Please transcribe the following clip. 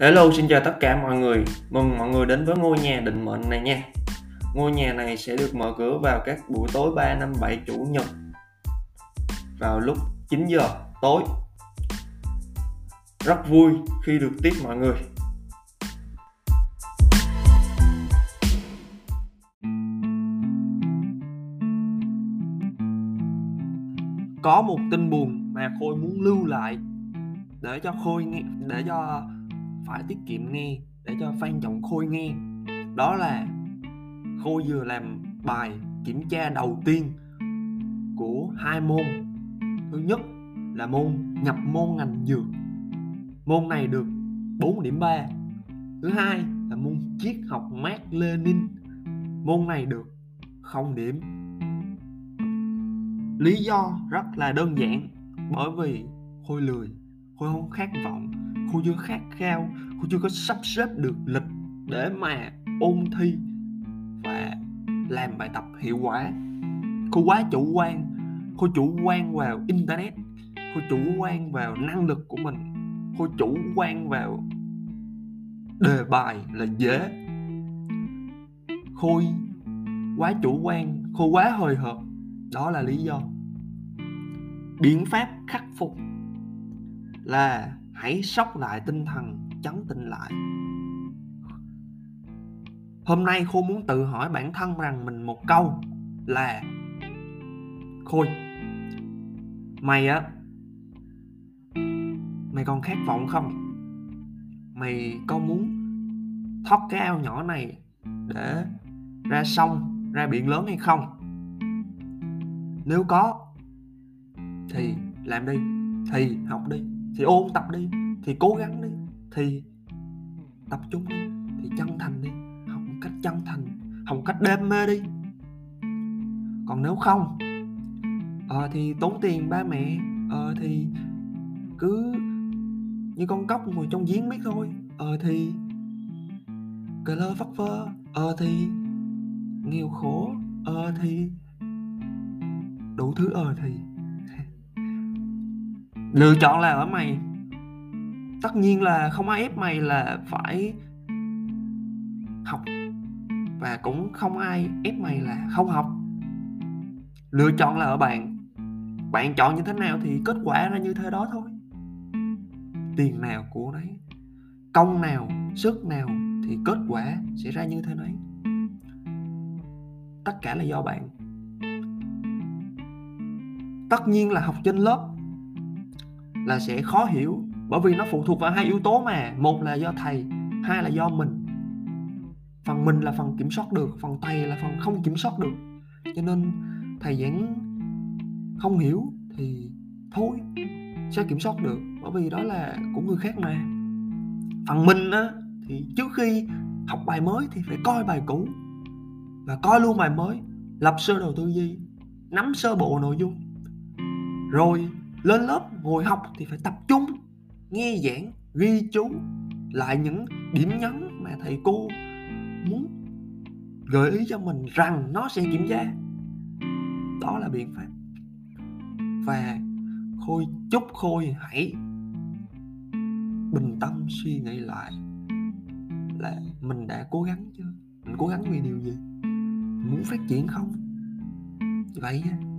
Hello, xin chào tất cả mọi người. Mừng mọi người đến với ngôi nhà định mệnh này nha. Ngôi nhà này sẽ được mở cửa vào các buổi tối 3 năm 7 chủ nhật vào lúc 9 giờ tối. Rất vui khi được tiếp mọi người. Có một tin buồn mà Khôi muốn lưu lại để cho Khôi nghe để cho phải tiết kiệm nghe để cho Phan Trọng Khôi nghe. Đó là Khôi vừa làm bài kiểm tra đầu tiên của hai môn. Thứ nhất là môn nhập môn ngành dược. Môn này được 4 điểm 3 thứ hai là môn triết học Mark Lenin. Môn này được 0 điểm. Lý do rất là đơn giản bởi vì Khôi lười Khôi không khát vọng cô chưa khát khao cô chưa có sắp xếp được lịch để mà ôn thi và làm bài tập hiệu quả. Cô quá chủ quan, cô chủ quan vào internet, cô chủ quan vào năng lực của mình, cô chủ quan vào đề bài là dễ. Khôi quá chủ quan, Khôi quá hồi hộp đó là lý do. Biện pháp khắc phục là hãy sóc lại tinh thần, chấn tĩnh lại. Hôm nay khôi muốn tự hỏi bản thân rằng mình một câu là, khôi, mày á, mày còn khát vọng không? Mày có muốn thoát cái ao nhỏ này để ra sông, ra biển lớn hay không? Nếu có, thì làm đi, thì học đi thì ôn tập đi, thì cố gắng đi, thì tập trung đi, thì chân thành đi, học một cách chân thành, học một cách đam mê đi. Còn nếu không ờ thì tốn tiền ba mẹ ờ thì cứ như con cóc ngồi trong giếng biết thôi ờ thì cờ lơ phất phơ ờ thì nghèo khổ ờ thì đủ thứ ờ thì lựa chọn là ở mày. Tất nhiên là không ai ép mày là phải học. Và cũng không ai ép mày là không học. Lựa chọn là ở bạn. Bạn chọn như thế nào thì kết quả ra như thế đó thôi. Tiền nào của đấy, công nào, sức nào thì kết quả sẽ ra như thế đấy. Tất cả là do bạn. Tất nhiên là học trên lớp là sẽ khó hiểu, bởi vì nó phụ thuộc vào hai yếu tố mà. Một là do thầy, hai là do mình. Phần mình là phần kiểm soát được, phần thầy là phần không kiểm soát được. Cho nên thầy giảng không hiểu thì thôi, sẽ kiểm soát được, bởi vì đó là của người khác mà. Phần mình á, thì trước khi học bài mới thì phải coi bài cũ. Và coi luôn bài mới, lập sơ đồ tư duy, nắm sơ bộ nội dung. Rồi lên lớp ngồi học thì phải tập trung, nghe giảng, ghi chú lại những điểm nhấn mà thầy cô muốn gợi ý cho mình rằng nó sẽ kiểm tra. Đó là biện pháp. Và khôi, chúc khôi hãy bình tâm suy nghĩ lại là mình đã cố gắng chưa? Mình cố gắng vì điều gì? Mình muốn phát triển không? Vậy nha.